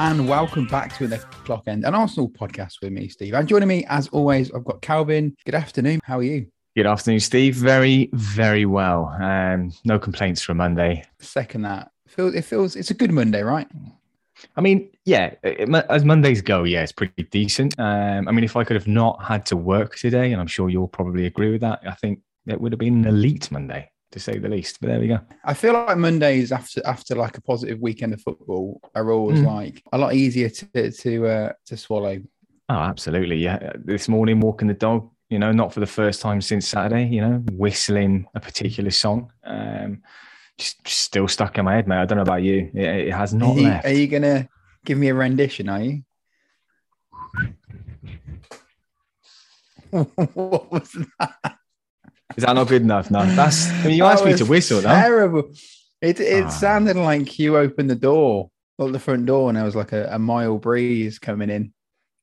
And welcome back to the Clock End, an Arsenal podcast with me, Steve. And joining me, as always, I've got Calvin. Good afternoon. How are you? Good afternoon, Steve. Very, very well. Um, no complaints for Monday. Second that. It feels, it feels it's a good Monday, right? I mean, yeah, it, as Mondays go, yeah, it's pretty decent. Um, I mean, if I could have not had to work today, and I'm sure you'll probably agree with that, I think it would have been an elite Monday to say the least. But there we go. I feel like Mondays after after like a positive weekend of football are always mm. like a lot easier to to uh, to swallow. Oh, absolutely. Yeah. This morning, walking the dog, you know, not for the first time since Saturday, you know, whistling a particular song. Um, just, just still stuck in my head, mate. I don't know about you. It, it has not are you, left. Are you going to give me a rendition? Are you? what was that? Is that not good enough? No, that's. I mean, you asked me to whistle. Terrible. It it ah. sounded like you opened the door, or the front door, and there was like a, a mild breeze coming in.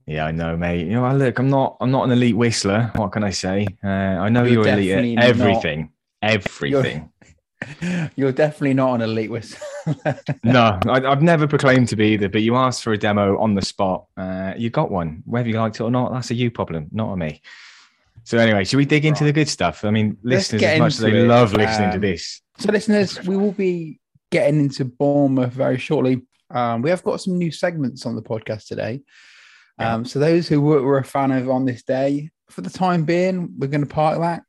Yeah, I know, mate. You know, I look, I'm not, I'm not an elite whistler. What can I say? Uh, I know you're, you're elite at everything, not, everything. You're, you're, definitely not an elite whistler. no, I, have never proclaimed to be either. But you asked for a demo on the spot. Uh, you got one, whether you liked it or not. That's a you problem, not a me. So anyway, should we dig into right. the good stuff? I mean, Let's listeners, as much as they it. love listening um, to this. So, listeners, we will be getting into Bournemouth very shortly. Um, we have got some new segments on the podcast today. Um, so those who were, were, a fan of on this day, for the time being, we're going to park that.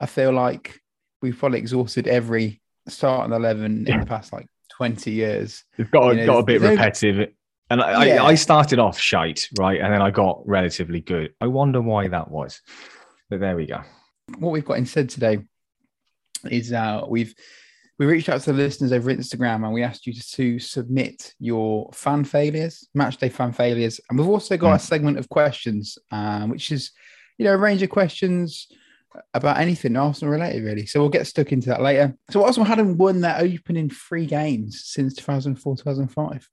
I feel like we've probably exhausted every start starting eleven in the past like twenty years. It's got you know, got a bit repetitive, and I, yeah. I, I started off shite, right, and then I got relatively good. I wonder why that was, but there we go. What we've got instead today is uh, we've we reached out to the listeners over Instagram and we asked you to to submit your fan failures, match day fan failures. And we've also got mm. a segment of questions, um, which is, you know, a range of questions about anything Arsenal related, really. So we'll get stuck into that later. So Arsenal hadn't won their opening three games since 2004, 2005.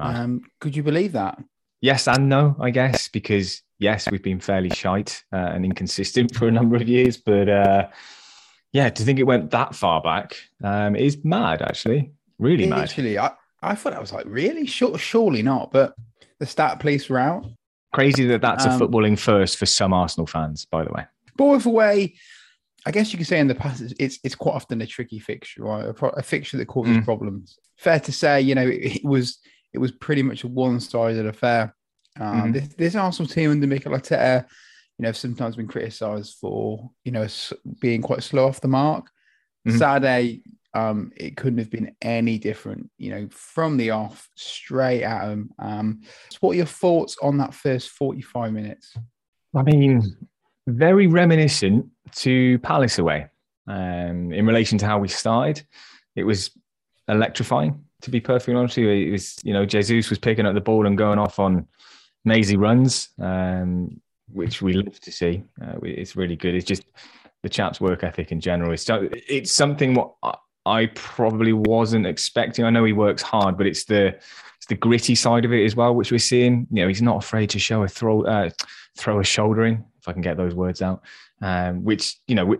Um, could you believe that? Yes and no, I guess, because yes, we've been fairly shite uh, and inconsistent for a number of years, but uh, yeah, to think it went that far back um, is mad, actually. Really mad. Actually, I, I thought I was like, really? Sure, surely not. But the stat police were out. Crazy that that's um, a footballing first for some Arsenal fans, by the way. Bournemouth away, I guess you could say in the past, it's it's quite often a tricky fixture, right? A, a fixture that causes mm. problems. Fair to say, you know, it, it was it was pretty much a one-sided affair. Um, mm-hmm. this, this Arsenal team under Mikel Arteta you know, sometimes been criticised for, you know, being quite slow off the mark. Mm-hmm. Saturday, um, it couldn't have been any different, you know, from the off, straight at them. Um, so what are your thoughts on that first 45 minutes? I mean, very reminiscent to Palace away um, in relation to how we started. It was electrifying, to be perfectly honest with you. It was, you know, Jesus was picking up the ball and going off on mazy runs. Um, which we love to see. Uh, it's really good. It's just the chap's work ethic in general. It's it's something what I probably wasn't expecting. I know he works hard, but it's the it's the gritty side of it as well, which we're seeing. You know, he's not afraid to show a throw uh, throw a shouldering, if I can get those words out. Um, which you know,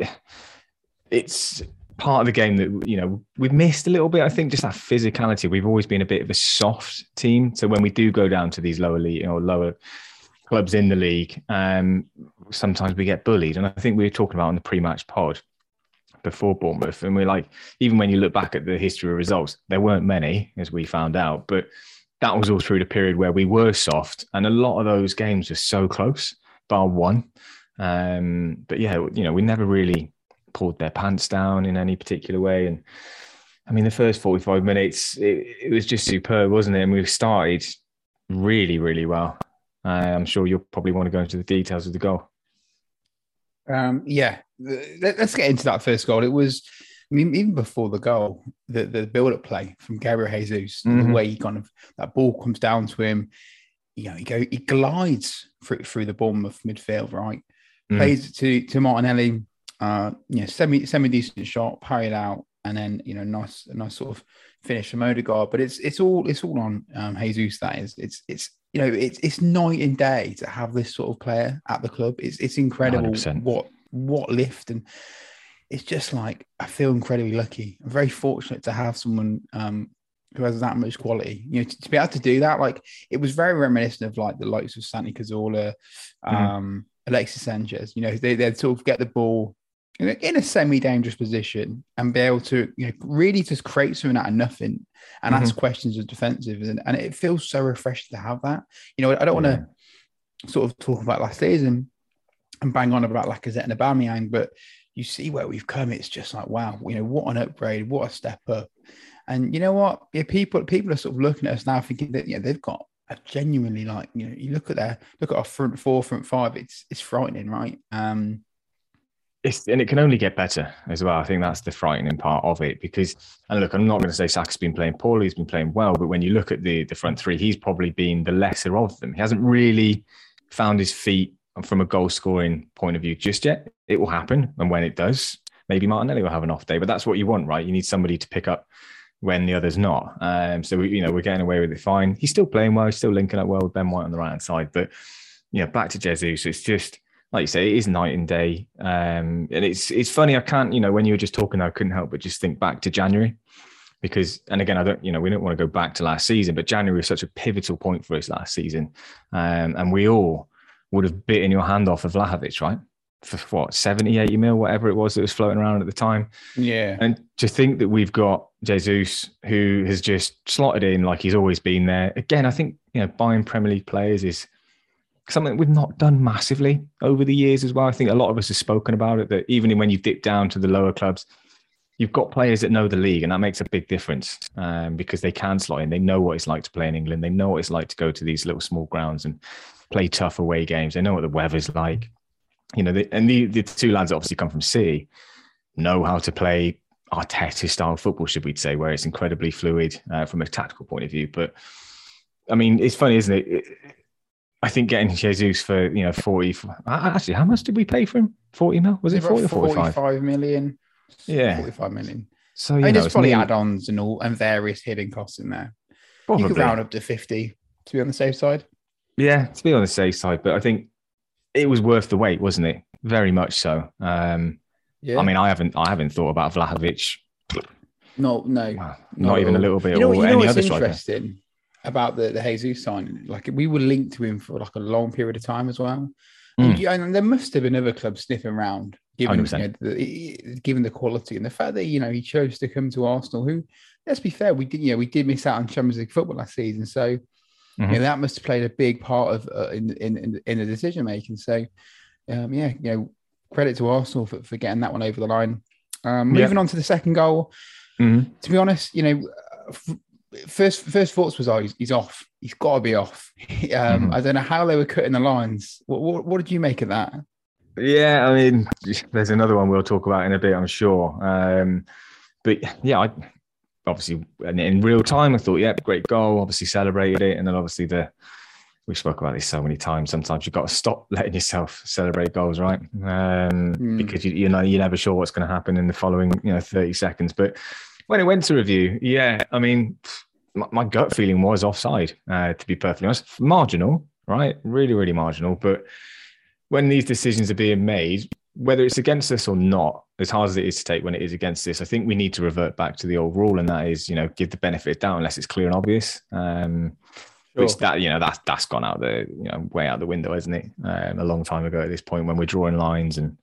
it's part of the game that you know we've missed a little bit. I think just that physicality. We've always been a bit of a soft team, so when we do go down to these lower league or lower clubs in the league, um, sometimes we get bullied. And I think we were talking about on the pre-match pod before Bournemouth, and we're like, even when you look back at the history of results, there weren't many, as we found out, but that was all through the period where we were soft, and a lot of those games were so close, bar one. Um, but yeah, you know, we never really pulled their pants down in any particular way, and I mean, the first forty-five minutes, it, it was just superb, wasn't it? And we started really, really well. Uh, I'm sure you'll probably want to go into the details of the goal. Um, yeah, let's get into that first goal. It was, I mean, even before the goal, the, the build up play from Gabriel Jesus, mm-hmm. the way he kind of that ball comes down to him, you know, he go he glides through through the Bournemouth midfield, right? Mm. Plays to to Martinelli, uh, you know, semi semi decent shot, parried out, and then you know, nice nice sort of finish from Odegaard. But it's it's all it's all on um, Jesus. That is, it's it's you know, it's it's night and day to have this sort of player at the club. It's it's incredible 100%. what what lift and it's just like I feel incredibly lucky. I'm very fortunate to have someone um, who has that much quality. You know, to, to be able to do that, like it was very reminiscent of like the likes of Santi Cazorla, Mm-hmm. um, Alexis Sanchez. You know, they they'd sort of get the ball in a, in a semi-dangerous position and be able to you know really just create something out of nothing and ask Mm-hmm. questions of defensive and, and it feels so refreshing to have that. You know, I don't want to sort of talk about last season and bang on about Lacazette and Aubameyang, but you see where we've come. It's just like wow, you know, what an upgrade, what a step up. And you know what? Yeah, people people are sort of looking at us now thinking that yeah, they've got a genuinely like you know, you look at their look at our front four, front five. It's it's frightening, right? Um, It's, and it can only get better as well. I think that's the frightening part of it because, and look, I'm not going to say Saka's been playing poorly, he's been playing well, but when you look at the the front three, he's probably been the lesser of them. He hasn't really found his feet from a goal scoring point of view just yet. It will happen, and when it does, maybe Martinelli will have an off day, but that's what you want, right? You need somebody to pick up when the other's not. Um, so we, you know, we're getting away with it fine. He's still playing well, he's still linking up well with Ben White on the right hand side, but you know, back to Jesus, it's just like you say, it is night and day. Um, and it's it's funny. I can't, you know, when you were just talking, I couldn't help but just think back to January because, and again, I don't, you know, we don't want to go back to last season, but January was such a pivotal point for us last season, um, and we all would have bitten your hand off of Vlahovic, right? For what 70, 80 mil, whatever it was that was floating around at the time. yeah, And to think that we've got Jesus who has just slotted in like he's always been there. Again, I think you know buying Premier League players is something we've not done massively over the years as well. I think a lot of us have spoken about it that even when you dip down to the lower clubs, you've got players that know the league, and that makes a big difference um, because they can slot in. They know what it's like to play in England. They know what it's like to go to these little small grounds and play tough away games. They know what the weather's like. You know, and the, the two lads that obviously come from City know how to play Arteta style football, should we say, where it's incredibly fluid uh, from a tactical point of view. But I mean, it's funny, isn't it? I think getting Jesus for you know forty. Actually, how much did we pay for him? Forty mil? Was it forty or forty-five? 45 million. Yeah. 45 million. So I you mean, know, there's probably nearly- add-ons and all and various hidden costs in there. You probably. could round up to 50 to be on the safe side. Yeah, to be on the safe side, but I think it was worth the wait, wasn't it? Very much so. Um, Yeah. I mean, I haven't, I haven't thought about Vlahovic, no, no. well, Not not even a little bit, You know, or you know any what's other striker. About the, the Jesus signing? Like we were linked to him for like a long period of time as well. Mm. And, yeah, and there must have been other clubs sniffing around, given you know, the, given the quality and the fact that you know he chose to come to Arsenal. Who, let's be fair, we did you know we did miss out on Champions League football last season, so you Mhm. know, that must have played a big part of uh, in, in in the decision making. So, um, yeah, you know, credit to Arsenal for, for getting that one over the line. Um, Yeah. moving on to the second goal Mhm. to be honest, you know, uh, first first thoughts was, oh, he's, he's off. He's got to be off. um, Mhm. I don't know how they were cutting the lines. What, what, what did you make of that? Yeah, I mean, there's another one we'll talk about in a bit, I'm sure. Um, but yeah, I obviously in, in real time, I thought, yeah, great goal. Obviously celebrated it, and then obviously the we spoke about this so many times. Sometimes you've got to stop letting yourself celebrate goals, right? Um, Mm. Because you, you know you're never sure what's going to happen in the following you know 30 seconds. But when it went to review, yeah, I mean, my, my gut feeling was offside. Uh, to be perfectly honest, marginal, right? Really, really marginal, but when these decisions are being made, whether it's against us or not, as hard as it is to take when it is against us, I think we need to revert back to the old rule, and that is, you know, give the benefit of doubt unless it's clear and obvious. Um, Which that you know that's that's gone out the you know way out the window, isn't it? Um, a long time ago at this point when we're drawing lines and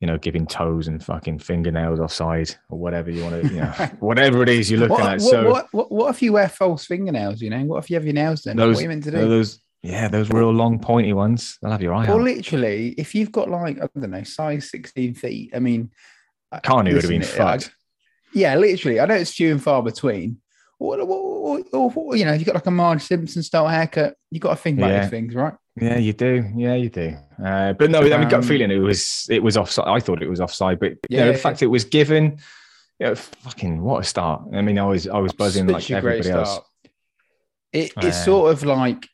you know giving toes and fucking fingernails offside or whatever you want to you know whatever it is you're looking What, at. what, so what, what, what if you wear false fingernails? You know, what if you have your nails done? those what are you meant to do? those yeah those real long pointy ones they'll have your eye Well, out. literally, if you've got like I don't know, size sixteen feet. I mean, I- Carney would have been I- fucked. Yeah, literally. I know it's few and far between. What, what, what, what- you know, if you've got like a Marge Simpson style haircut, you've got to think about Yeah. these things, right? Yeah, you do. Yeah, you do. Uh, but no, I mean, gut Um, feeling it was it was offside. I thought it was offside, but you Yeah, know, yeah, the fact it was given, you know, fucking what a start. I mean, I was I was buzzing Such like everybody else. It, Uh, it's sort of like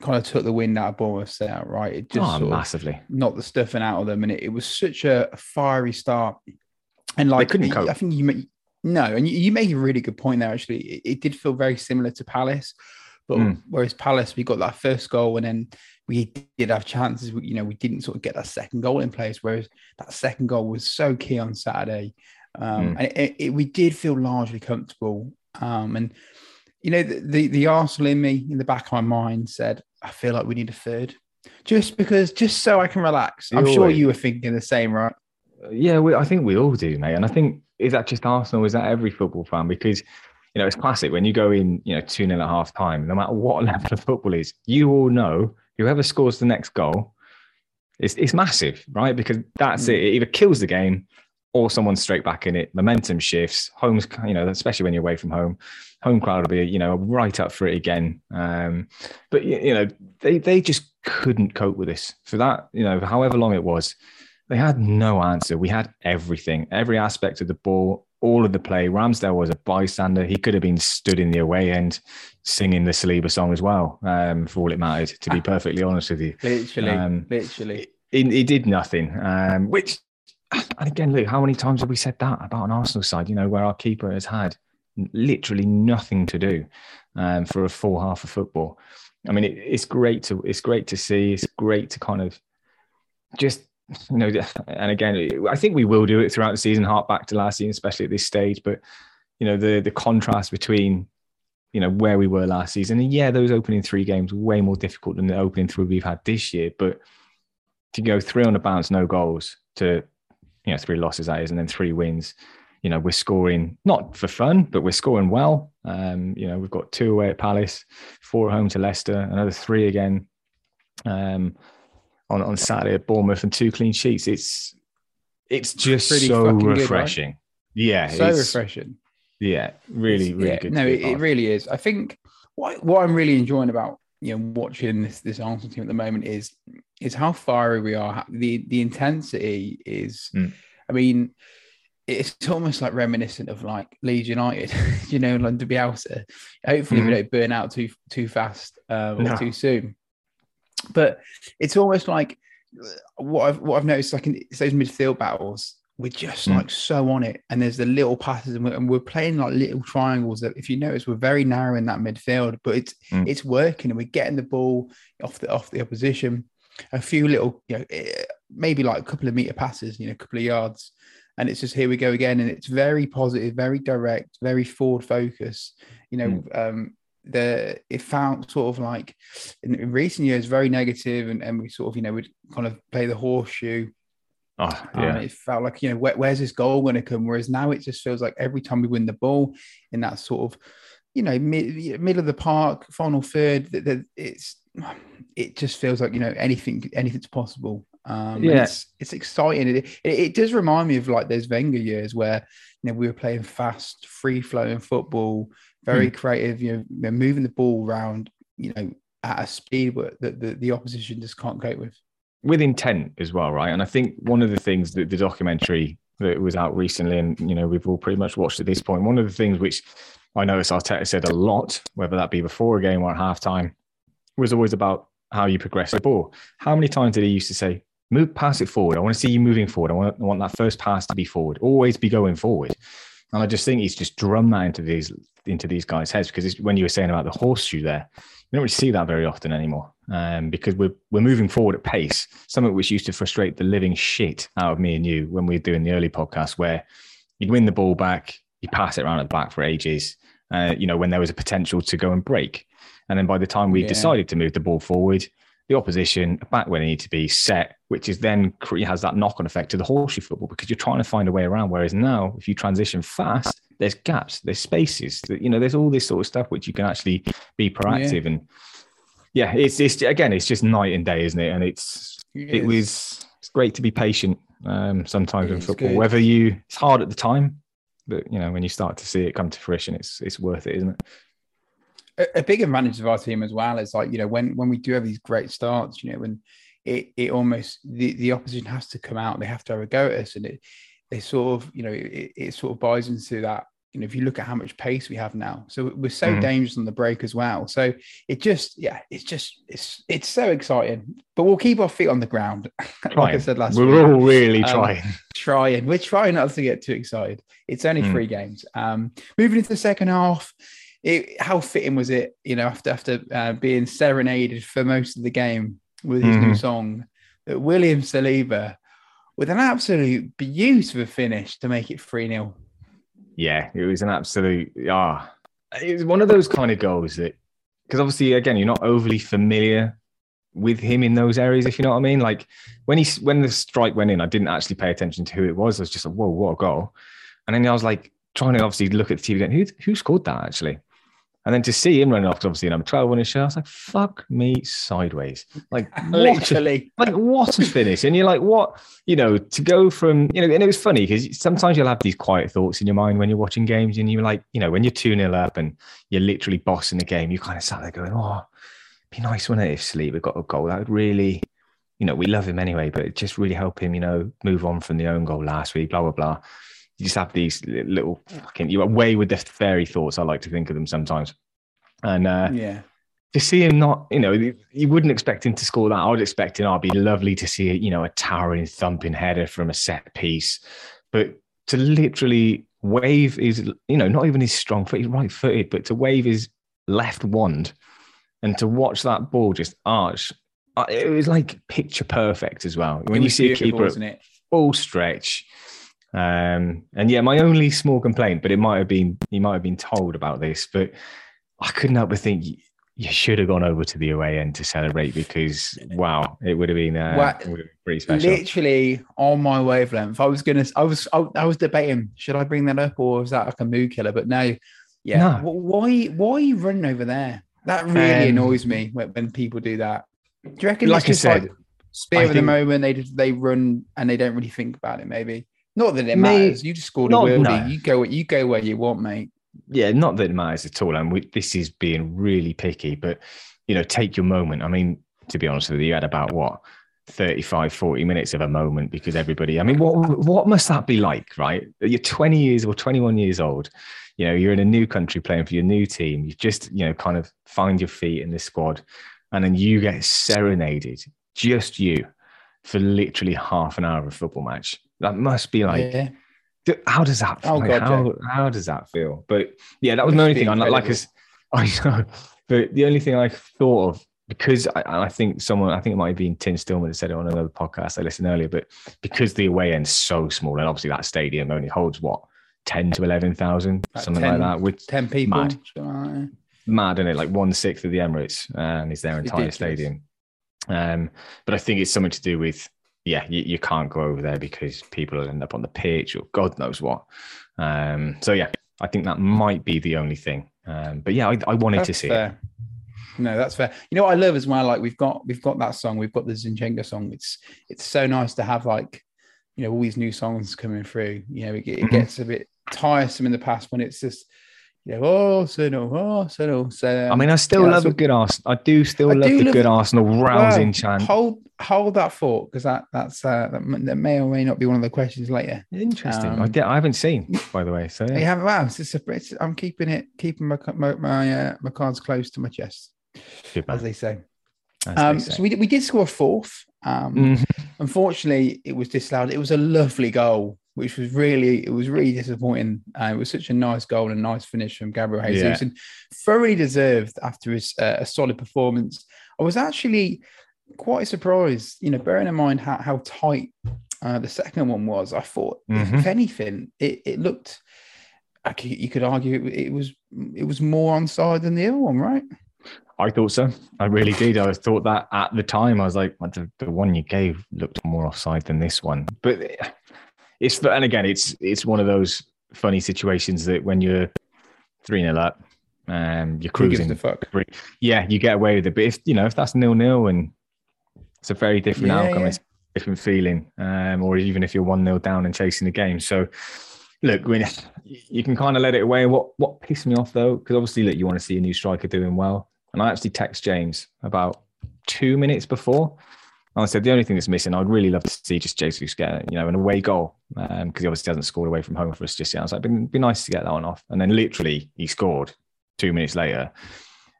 kind of took the wind out of Bournemouth's sail, right? It just Oh, massively. knocked the stuffing out of them, and it, it was such a fiery start. And like, couldn't I- think you no, and you, you make a really good point there. Actually, it, it did feel very similar to Palace, but Mm. whereas Palace, we got that first goal, and then we did have chances. You know, we didn't sort of get that second goal in place. Whereas that second goal was so key on Saturday, um, Mm. and it, it, we did feel largely comfortable. Um, and you know, the, the, the Arsenal in me, in the back of my mind, said, "I feel like we need a third, just because, just so I can relax." I'm sure you were thinking the same, right? Yeah, we, I think we all do, mate. And I think is that just Arsenal? Is that every football fan? Because you know, it's classic when you go in, you know, two nil at half time, no matter what level of football is, you all know whoever scores the next goal, it's, it's massive, right? Because that's mm. it. It either kills the game or someone's straight back in it. Momentum shifts. Home's, you know, especially when you're away from home, home crowd will be, you know, right up for it again. Um, but you know, they they just couldn't cope with this for that. You know, however long it was, they had no answer. We had everything, every aspect of the ball, all of the play. Ramsdale was a bystander. He could have been stood in the away end singing the Saliba song as well, um, for all it mattered, to be perfectly honest with you. Literally, um, literally. He, he, did nothing, um, which, and again, look, how many times have we said that about an Arsenal side, you know, where our keeper has had literally nothing to do um, for a full half of football. I mean, it, it's great to it's great to see. It's great to kind of just know, and again, I think we will do it throughout the season, hark back to last season, especially at this stage. But you know, the the contrast between you know where we were last season, and yeah, those opening three games way more difficult than the opening three we've had this year. But to go three on the bounce, no goals, to you know three losses that is, and then three wins. You know, we're scoring not for fun, but we're scoring well. Um, you know, we've got two away at Palace, four home to Leicester, another three again. Um, on, on Saturday at Bournemouth and two clean sheets. It's it's just Pretty so refreshing. Good, right? Yeah, so refreshing. Yeah, really, really yeah, good. No, it, it, really is. I think what what I'm really enjoying about you know watching this this Arsenal team at the moment is is how fiery we are. The the intensity is. Mm. I mean, it's almost like reminiscent of like Leeds United, you know, like to be able to hopefully mm-hmm. we don't burn out too too fast uh, or no. too soon. But it's almost like what I've what I've noticed, like in those midfield battles, we're just mm. like so on it. And there's the little passes, and we're, and we're, playing like little triangles. That if you notice, we're very narrow in that midfield, but it's mm. it's working, and we're getting the ball off the off the opposition. A few little, you know, eh, maybe like a couple of meter passes, you know, a couple of yards, and it's just here we go again. And it's very positive, very direct, very forward focus. You know, mm. um, the it felt sort of like in, in recent years very negative and, and we sort of you know would kind of play the horseshoe Oh, yeah. Um, it felt like, you know, where, where's this goal going to come? Whereas now it just feels like every time we win the ball in that sort of, you know, mid, middle of the park, final third, that, that it's, it just feels like, you know, anything, anything's possible. Um, yeah. It's, it's exciting. It, it, it, does remind me of like those Wenger years where, you know, we were playing fast, free flowing football, very mm. creative, you know, moving the ball around, you know, at a speed that the, the opposition just can't cope with. With intent as well, right? And I think one of the things that the documentary that was out recently, and you know, we've all pretty much watched at this point, one of the things which I noticed Arteta said a lot, whether that be before a game or at halftime, was always about how you progress the ball. How many times did he used to say, move, pass it forward. I want to see you moving forward. I want, I want that first pass to be forward. Always be going forward. And I just think he's just drummed that into these into these guys' heads because when you were saying about the horseshoe there, you don't really see that very often anymore. Um, because we're we're moving forward at pace. Something which used to frustrate the living shit out of me and you when we were doing the early podcast, where you'd win the ball back, you pass it around at the back for ages. Uh, you know when there was a potential to go and break, and then by the time we yeah. decided to move the ball forward, the opposition back where they need to be set, which is then has that knock on effect to the horseshoe football because you're trying to find a way around. Whereas now, if you transition fast, there's gaps, there's spaces, you know, there's all this sort of stuff which you can actually be proactive yeah. and yeah, it's it's again, it's just night and day, isn't it? And it's it, it was it's great to be patient um, sometimes it in football. Good. Whether you it's hard at the time, but you know when you start to see it come to fruition, it's it's worth it, isn't it? A, a big advantage of our team as well is like you know when when we do have these great starts, you know when it it almost the the opposition has to come out, they have to have a go at us, and it they sort of, you know, it, it sort of buys into that. You know, if you look at how much pace we have now, so we're so mm. dangerous on the break as well. So it just, yeah, it's just, it's it's so exciting. But we'll keep our feet on the ground, like I said last we're week. We're all really um, trying, trying. We're trying not to get too excited. It's only mm. three games. Um, moving into the second half, it, how fitting was it? You know, after after uh, being serenaded for most of the game with his mm-hmm. new song, that William Saliba with an absolute beautiful finish to make it 3 0. Yeah, it was an absolute, ah, it was one of those kind of goals that, because obviously, again, you're not overly familiar with him in those areas, if you know what I mean. Like when he when the strike went in, I didn't actually pay attention to who it was. I was just like, whoa, what a goal! And then I was like trying to obviously look at the TV again. Who who scored that actually? And then to see him running off, obviously number 12 on his shirt, I was like, fuck me sideways. Like, literally. What a, like, what a finish. And you're like, what? You know, to go from, you know, and it was funny because sometimes you'll have these quiet thoughts in your mind when you're watching games and you're like, you know, when you're 2 0 up and you're literally bossing the game, you kind of sat there going, oh, be nice, wouldn't it, if Saliba got a goal? That would really, you know, we love him anyway, but just really help him, you know, move on from the own goal last week, blah, blah, blah you just have these little fucking you're away with the fairy thoughts. I like to think of them sometimes. And uh, yeah, to see him not, you know, you wouldn't expect him to score that. I would expect him. I'd be lovely to see, you know, a towering, thumping header from a set piece, but to literally wave his, you know, not even his strong foot, he's right footed, but to wave his left wand and to watch that ball just arch, uh, it was like picture perfect as well. When you see a keeper, full stretch um, and yeah, my only small complaint, but it might have been he might have been told about this, but I couldn't help but think you should have gone over to the away end to celebrate because wow, it would have been, uh, well, would have been pretty special. Literally on my wavelength. I was gonna, I was, I, I, was debating should I bring that up or is that like a mood killer? But no, yeah. No. Why, why are you running over there? That really um, annoys me when, when, people do that. Do you reckon? Like I said, like spear of the moment. They just, they run and they don't really think about it. Maybe. Not that it matters. you just scored a worldie. No. You go. You go where you want, mate. Yeah, not that it matters at all. And we, this is being really picky, but you know, take your moment. I mean, to be honest with you, you had about what 35, 40 minutes of a moment because everybody. I mean, what what must that be like, right? You're 20 years or 21 years old. You know, you're in a new country playing for your new team. You just, you know, kind of find your feet in this squad, and then you get serenaded, just you, for literally half an hour of a football match. That must be like. Yeah. How does that? Oh, like, God, how, how does that feel? But yeah, that was the only thing. I like, as I know, but the only thing I thought of because I, I, think someone, I think it might have been Tim Stillman that said it on another podcast I listened earlier, but because the away end's so small, and obviously that stadium only holds what ten to eleven thousand, something 10, like that, with ten people, mad, mad, isn't it? Like one sixth of the Emirates, and is their entire stadium. Um, but I think it's something to do with yeah, you, you, can't go over there because people will end up on the pitch or God knows what. Um, so yeah, I think that might be the only thing. Um, but yeah, I, I wanted that's to see fair. it. No, that's fair. You know what I love as well? Like we've got we've got that song, we've got the Zinchenko song. It's it's so nice to have like you know all these new songs coming through. You know, it, it mm-hmm. gets a bit tiresome in the past when it's just yeah, oh, no, oh, so. So, um, I mean, I still yeah, love a good Arsenal. I do still I love do the love, good Arsenal rousing well, chant. Hold, hold that thought because that that's uh, that, that, may or may not be one of the questions later. Interesting. Um, I, I haven't seen, by the way. So yeah. you haven't. Wow, it's, it's, a, it's, I'm keeping it, keeping my my my, uh, my cards close to my chest, as they say. As um, they say. So we we did score a fourth. Um, mm-hmm. Unfortunately, it was disallowed. It was a lovely goal which was really it was really disappointing. Uh, it was such a nice goal and a nice finish from Gabriel Jesus, yeah. and thoroughly deserved after his uh, a solid performance. I was actually quite surprised, you know, bearing in mind how, how tight uh, the second one was. I thought, mm-hmm. if anything, it, it looked. You could argue it, it was it was more onside than the other one, right? I thought so. I really did. I thought that at the time. I was like, the, the one you gave looked more offside than this one. But it's and again, it's it's one of those funny situations that when you're three nil up, um, you're cruising. The fuck? Yeah, you get away with it. But if you know if that's nil nil and it's a very different yeah, outcome, yeah. it's a different feeling. Um, or even if you're one nil down and chasing the game. So look, mean, you can kind of let it away. What what pissed me off though, because obviously, look, you want to see a new striker doing well. And I actually text James about two minutes before I said the only thing that's missing, I'd really love to see just Jesus get you know an away goal because um, he obviously hasn't scored away from home for us just yet. I was like, it'd be nice to get that one off, and then literally he scored two minutes later,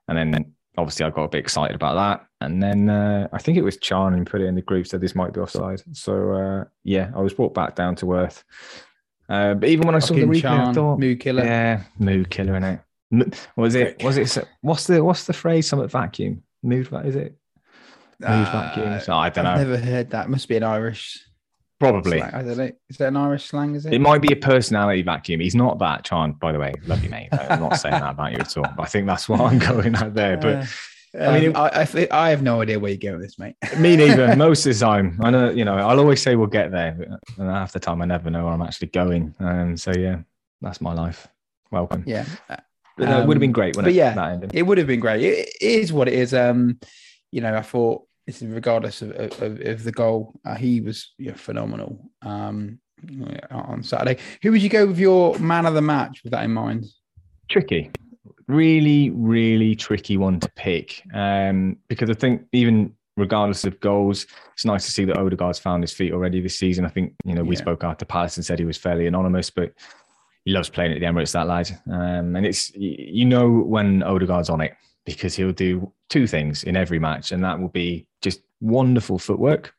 and then obviously I got a bit excited about that, and then uh, I think it was Chan and put it in the group said this might be offside. So uh, yeah, I was brought back down to earth. Uh, but even when I saw the replay, I thought, "Moo killer." Yeah, moo killer in it. Was it? Was it? What's the What's the phrase? Something vacuum. Mood. Is it? Uh, Oh, I don't I've know. Never heard that. Must be an Irish. Probably. Slang, I don't know. Is that an Irish slang? Is it? It might be a personality vacuum. He's not that, Chan, by the way. Love you, mate. I'm not saying that about you at all. But I think that's what I'm going at there. But Uh, I mean, I, I, think- I have no idea where you're going with this, mate. me neither. Most of the time, I know, you know, I'll always say we'll get there. But and half the time, I never know where I'm actually going. Um, so, yeah, that's my life. Welcome. Yeah, But no, it would have been Um, great but it, yeah, it would have been great. It, it is what it is. Um, you know, I thought this is regardless of, of, of the goal, uh, he was you know, phenomenal. Um, on Saturday, who would you go with your man of the match with that in mind? tricky really really tricky one to pick um, because i think even regardless of goals it's nice to see that odegaard's found his feet already this season i think you know we Yeah. spoke after palace and said he was fairly anonymous but he loves playing at the emirates that lad um, and it's you know when odegaard's on it because he'll do two things in every match and that will be just wonderful footwork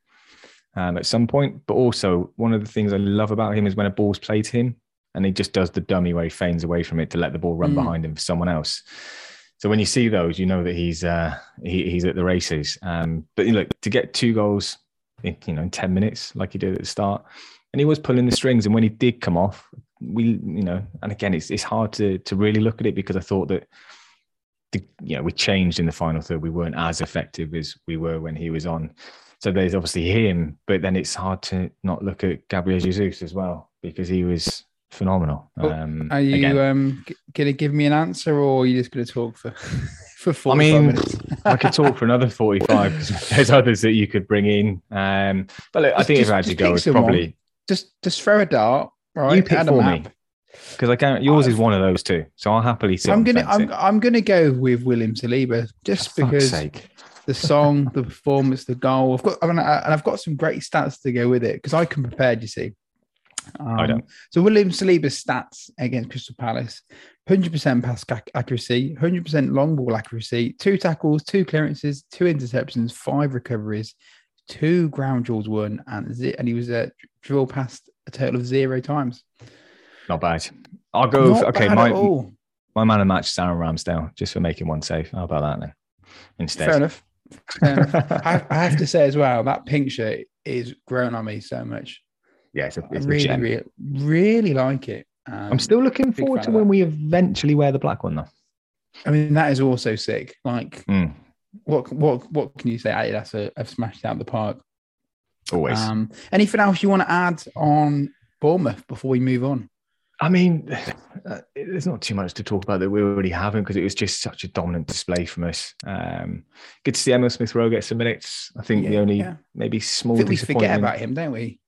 um, at some point but also one of the things i love about him is when a ball's played to him and he just does the dummy where he feigns away from it to let the ball run Mm. behind him for someone else. So when you see those, you know that he's uh, he, he's at the races. Um, but you know, look to get two goals, in, you know, in ten minutes like he did at the start, and he was pulling the strings. And when he did come off, we, you know, and again, it's it's hard to to really look at it because I thought that. The, you know, we changed in the final third. We weren't as effective as we were when he was on. So there's obviously him, but then it's hard to not look at Gabriel Jesus as well because he was phenomenal. Um, Are you um, g- going to give me an answer, or are you just going to talk for for 45 mean, minutes? I could talk for another 45 because there's others that you could bring in. Um, but look, I Just- think if I had to go, it's probably just just throw a dart, right? you pick for map. me because I can't. Yours I've- is one of those two, so I'll happily sit. I'm gonna I'm. I'm gonna go with William Saliba just For because the song, the performance, the goal. I've got I mean, I- and I've got some great stats to go with it because I can prepared. You see, um, I don't. So William Saliba's stats against Crystal Palace: 100% pass accuracy, 100% long ball accuracy, two tackles, two clearances, two interceptions, five recoveries, two ground duels won, and and he was uh, drill past a total of zero times. Not bad. I'll go. Not okay, my my man of the match is Aaron Ramsdale, just for making one save. How about that then? Instead, Fair enough. Fair enough. I, I have to say as well, that pink shirt is grown on me so much. yeah, it's a, I it's really, really, really like it. Um, I'm still looking forward to when we eventually wear the black one, though. I mean, that is also sick. Like, Mm, what, what, what can you say? Adidas have, have smashed out of the park. always. Um, anything else you want to add on Bournemouth before we move on? I mean, uh, there's not too much to talk about that we already haven't because it was just such a dominant display from us. Um, good to see Emil Smith Rowe get some minutes. I think the only yeah. maybe small we forget about him, don't we?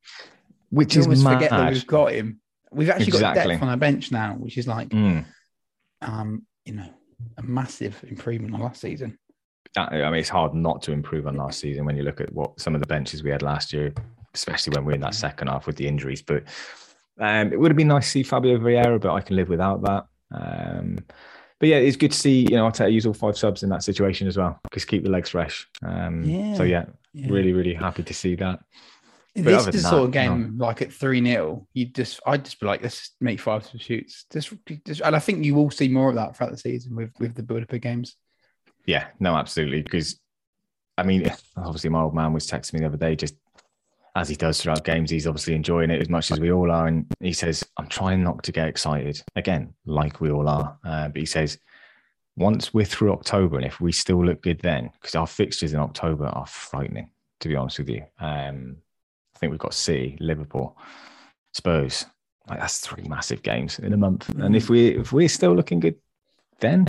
which We is almost mad. forget that we've got him. We've actually got Exactly. depth on our bench now, which is like, Mm. um, you know, a massive improvement on last season. I I mean, it's hard not to improve on last season when you look at what some of the benches we had last year, especially when we we're in that second half with the injuries. But um, it would have been nice to see Fabio Vieira, but I can live without that. Um, but yeah, it's good to see, you know, Arteta use all five subs in that situation as well, because keep the legs fresh. Um, So Yeah. yeah, Yeah. really, really happy to see that. But this is the sort of that, no. game like at 3 0, you just I'd just be like, let's make five shoots. Just, just and I think you will see more of that throughout the season with with the build up of games. Yeah, no, absolutely. Because I mean, obviously, my old man was texting me the other day, just as he does throughout games, he's obviously enjoying it as much as we all are. And he says, I'm trying not to get excited again, like we all are. Uh, but he says, once we're through October, and if we still look good then, because our fixtures in October are frightening, to be honest with you. Um, I think we've got City, Liverpool, Spurs. Like that's three massive games in a month. And if we if we're still looking good, then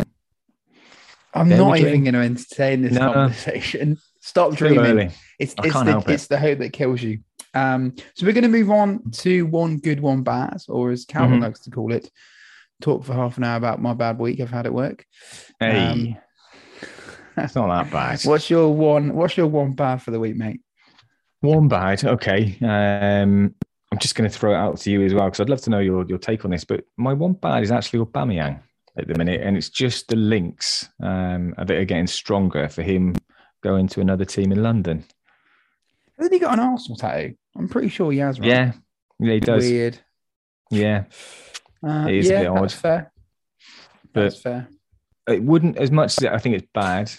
I'm There not even going to entertain this No. conversation. Stop dreaming. It's it's the, it. it's the hope that kills you. Um, so we're going to move on to one good, one bad, or as Calvin Mhm. likes to call it, talk for half an hour about my bad week I've had at work. Hey, Um, it's not that bad. What's your one? What's your one bad for the week, mate? One bad. Okay. Um, I'm just going to throw it out to you as well because I'd love to know your, your take on this. But my one bad is actually Aubameyang at the minute, and it's just the links um, that are getting stronger for him going to another team in London. Hasn't he got an Arsenal tattoo? I'm pretty sure he has. Right? Yeah, yeah, he does. Weird. Yeah, Uh, It is a bit odd. that's fair. But- That's fair. it wouldn't as much as I think it's bad.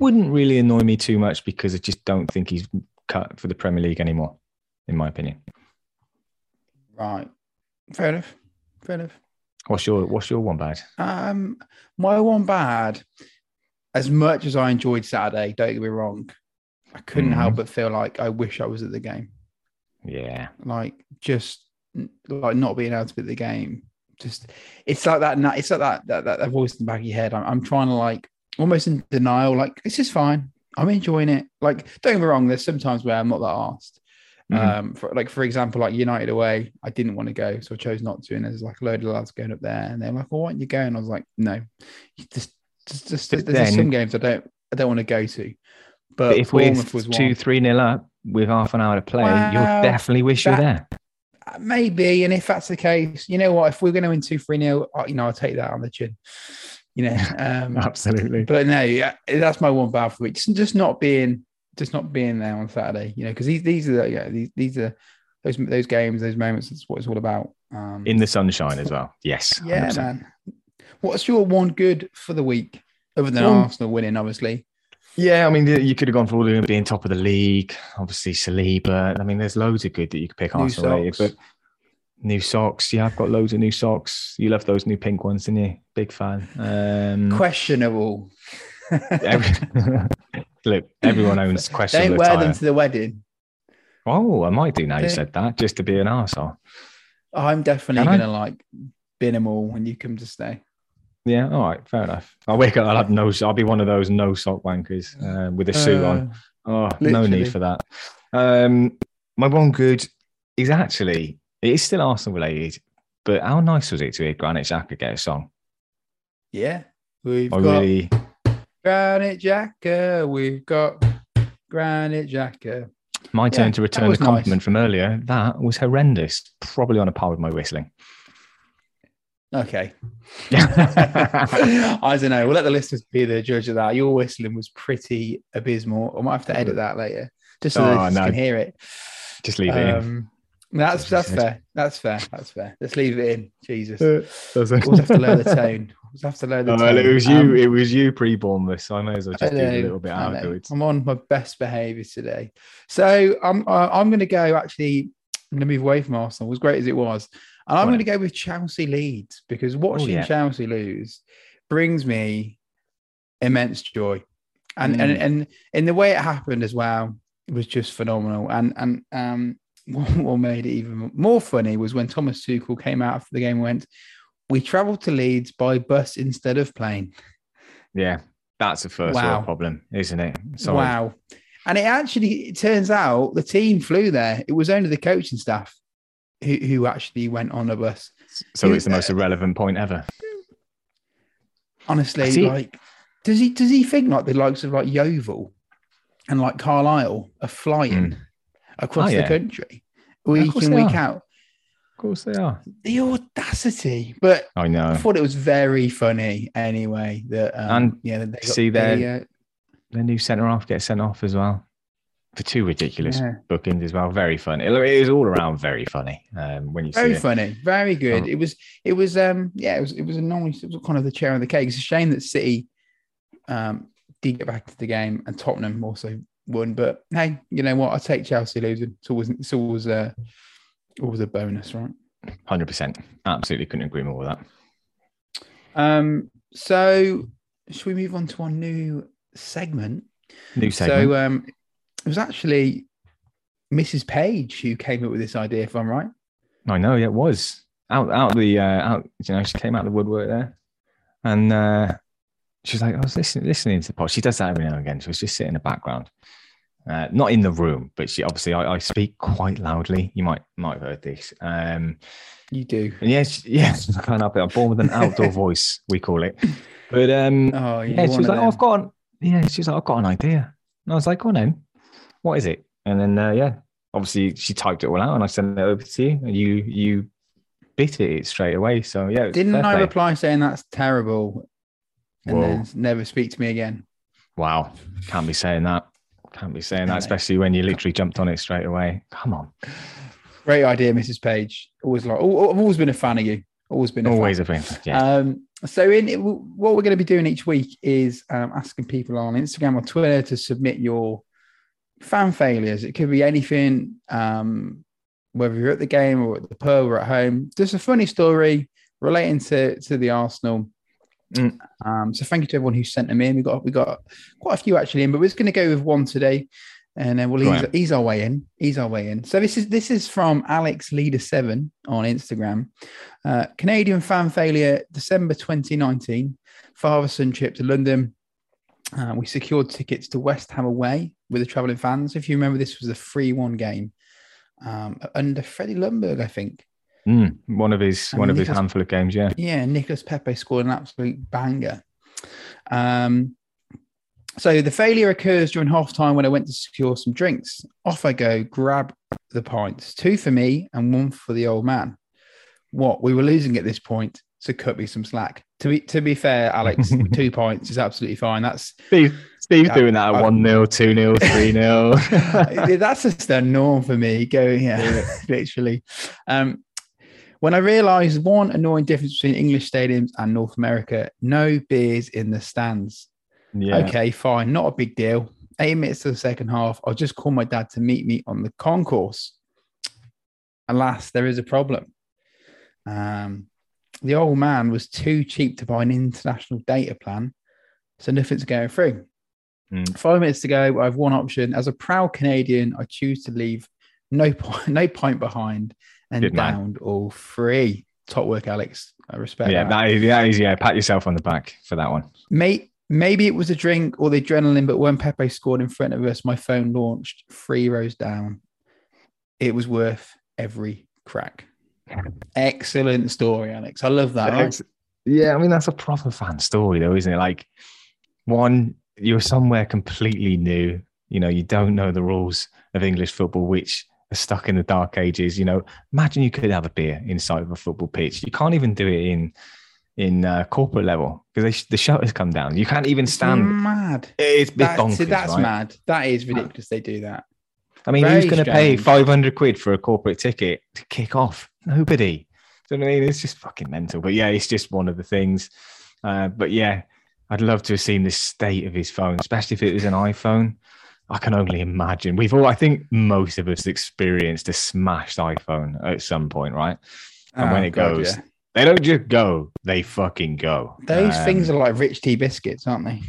Wouldn't really annoy me too much because I just don't think he's cut for the Premier League anymore. in my opinion. Right. Fair enough. Fair enough. What's your What's your one bad? Um, my one bad. As much as I enjoyed Saturday, don't get me wrong, I couldn't Mhm. help but feel like I wish I was at the game. Yeah, Like just like not being able to be at the game. Just it's like that. It's like that that, that, that voice in the back of your head. I'm, I'm trying to like almost in denial. Like this is fine. I'm enjoying it. Like don't get me wrong. There's sometimes where I'm not that asked. Mhm. Um, for, like for example, like United away, I didn't want to go, so I chose not to. And there's like a load of lads going up there, and they're like, "Well, why aren't you going?" I was like, "No, You just, just, just there's some games I don't, I don't want to go to." But, but if we're two, three nil up with half an hour to play, Wow, you'll definitely wish you were there. Uh, Maybe, and if that's the case, you know what? If we're going to win two three nil, you know, I'll take that on the chin. You know, um, Absolutely. but no, yeah, that's my one bad for week. Just, just not being, just not being there on Saturday. You know, because these these are the, yeah these these are those those games, those moments. That's what it's all about. Um, In the sunshine as well. Yes. yeah, 100%. man. What's your one good for the week, other than One- Arsenal winning, obviously? Yeah, I mean, you could have gone for all of them being top of the league. Obviously, Saliba. I mean, there's loads of good that you could pick New Arsenal but new socks. Yeah, I've got loads of new socks. You love those new pink ones, didn't you? Big fan. Um, Questionable. every- look, everyone owns questionable Don't wear attire. them to the wedding. Oh, I might do now. You said that just to be an arsehole. I'm definitely gonna like bin them all when you come to stay. Yeah, all right, fair enough. I'll wake up. I'll have no. I'll be one of those no sock wankers uh, with a suit on. Oh, no need for that. Um, my one good is actually it is still Arsenal related, but how nice was it to hear Granit Xhaka get a song? Yeah, we've I got really, Granit Xhaka. We've got Granit Xhaka. my turn Yeah, to return the was nice. compliment from earlier. That was horrendous. Probably on a par with my whistling. Okay. I don't know. We'll let the listeners be the judge of that. Your whistling was pretty abysmal. I might have to edit that later, just so Oh, the listeners no. can hear it. Just leave it Um, that's That's that's fair. That's fair. That's fair. Let's leave it in. Jesus. in. We'll have to lower the tone. We'll have to lower the Oh, tone. it was you. Um, it was you pre-born this. So I may as well I just do a little bit I know. afterwards. I'm on my best behavior today. So I'm uh, I'm going to go. Actually, I'm going to move away from Arsenal. As great as it was, and I'm Go going to go with Chelsea Leeds because watching yeah. Chelsea lose brings me immense joy, and and Mm. and in the way it happened as well was just phenomenal. And and um, what, made it even more funny was when Thomas Tuchel came out after the game and went. We travelled to Leeds by bus instead of plane. Yeah, that's a first Wow. world problem, isn't it? Sorry. Wow. And it actually, it turns out the team flew there. It was only the coaching staff who, who actually went on a bus. So it's the most irrelevant point ever. Honestly, See- like, does he does he think like the likes of like Yeovil and like Carlisle are flying across Oh, the yeah. country week in week are. out? Of course they are. The audacity! But I know. I thought it was very funny anyway. That um, And yeah, that they got, see their- uh, The new centre half get sent off as well for two ridiculous yeah. bookings as well. Very funny. It it was all around very funny um, when you very see it. funny, very good. Oh. It was, it was, um, yeah, it was, it was a nice, it was kind of the chair on the cake. It's a shame that City, um, did get back to the game and Tottenham also won. But hey, you know what? I take Chelsea losing. It's always, it's always a, always a bonus, right? Hundred percent. Absolutely couldn't agree more with that. Um, so should we move on to our new segment? New segment. So, um, it was actually Mrs. Page who came up with this idea, if I'm right. I know. Yeah, it was out out the uh, out. You know, she came out of the woodwork there, and uh, she was like, "I was listening listening to the pod." She does that every now and again. She was just sitting in the background, uh, not in the room, but she obviously I, I speak quite loudly. You might might have heard this. Um, You do. and yes, yes, I can't help it. I'm born with an outdoor voice, we call it. But um, Oh, yeah, you're she was like, oh, I've got, an, yeah, she was like, I've got an idea. And I was like, go on then. What is it? And then, uh, yeah, obviously she typed it all out and I sent it over to you and you, you bit it straight away. So yeah, Didn't I play. reply saying that's terrible and Whoa. then never speak to me again? Wow. Can't be saying that. Can't be saying that, especially when you literally jumped on it straight away. Come on. Great idea, Mrs. Page. Always like, I've always been a fan of you. Always been a Always fan. have been. Yeah. Um, so in what we're going to be doing each week is um, asking people on Instagram or Twitter to submit your fan failures. It could be anything, um, whether you're at the game or at the pub or at home. Just a funny story relating to to the Arsenal. Mm. Um, so thank you to everyone who sent them in. We got we got quite a few actually in, but we're just going to go with one today, and then we'll ease, Right. ease our way in. Ease our way in. So this is this is from Alex Leader Seven on Instagram. Uh, Canadian fan failure, December 2019. Father son trip to London. Uh, we secured tickets to West Ham away with the travelling fans. If you remember, this was a 3 1 game um, under Freddie Ljungberg, I think. Mm, one of his And one of his handful of games. Yeah. Yeah, Nicolas Pepe scored an absolute banger. Um, so the failure occurs during half time when I went to secure some drinks. Off I go, grab the pints, two for me and one for the old man. What we were losing at this point, so cut me some slack. To be to be fair, Alex, two points is absolutely fine. That's Steve, Steve's Yeah, doing that at 1 0, 2 0, 3 0. that's just a norm for me. Go yeah, literally. Um, when I realised one annoying difference between English stadiums and North America, no beers in the stands. Yeah. Okay, fine, not a big deal. Eight minutes to the second half, I'll just call my dad to meet me on the concourse. Alas, there is a problem. Um, the old man was too cheap to buy an international data plan, so nothing's going through. Mm. Five minutes to go. I have one option. As a proud Canadian, I choose to leave no point, no point behind and Good man. all three. Top work, Alex. I respect Yeah, that. that is, that is, yeah, pat yourself on the back for that one. Mate, maybe it was a drink or the adrenaline, but when Pepe scored in front of us, my phone launched three rows down. It was worth every crack. Excellent story, Alex. I love that. Ex- Yeah, I mean, that's a proper fan story, though, isn't it? Like, one, you're somewhere completely new. You know, you don't know the rules of English football, which are stuck in the dark ages. You know, imagine you could have a beer inside of a football pitch. You can't even do it in in uh, corporate level because the shutters come down. You can't even stand. mad. It's, it's That- bonkers, that's right? mad. That is ridiculous. They do that. I mean, Very who's going to pay 500 quid for a corporate ticket to kick off? Nobody. Do you know what I mean? It's just fucking mental. But yeah, it's just one of the things. Uh, but yeah, I'd love to have seen the state of his phone, especially if it was an iPhone. I can only imagine. We've all, I think most of us experienced a smashed iPhone at some point, right? And when Oh, it God, goes, yeah. they don't just go, they fucking go. those Um, things are like rich tea biscuits, aren't they?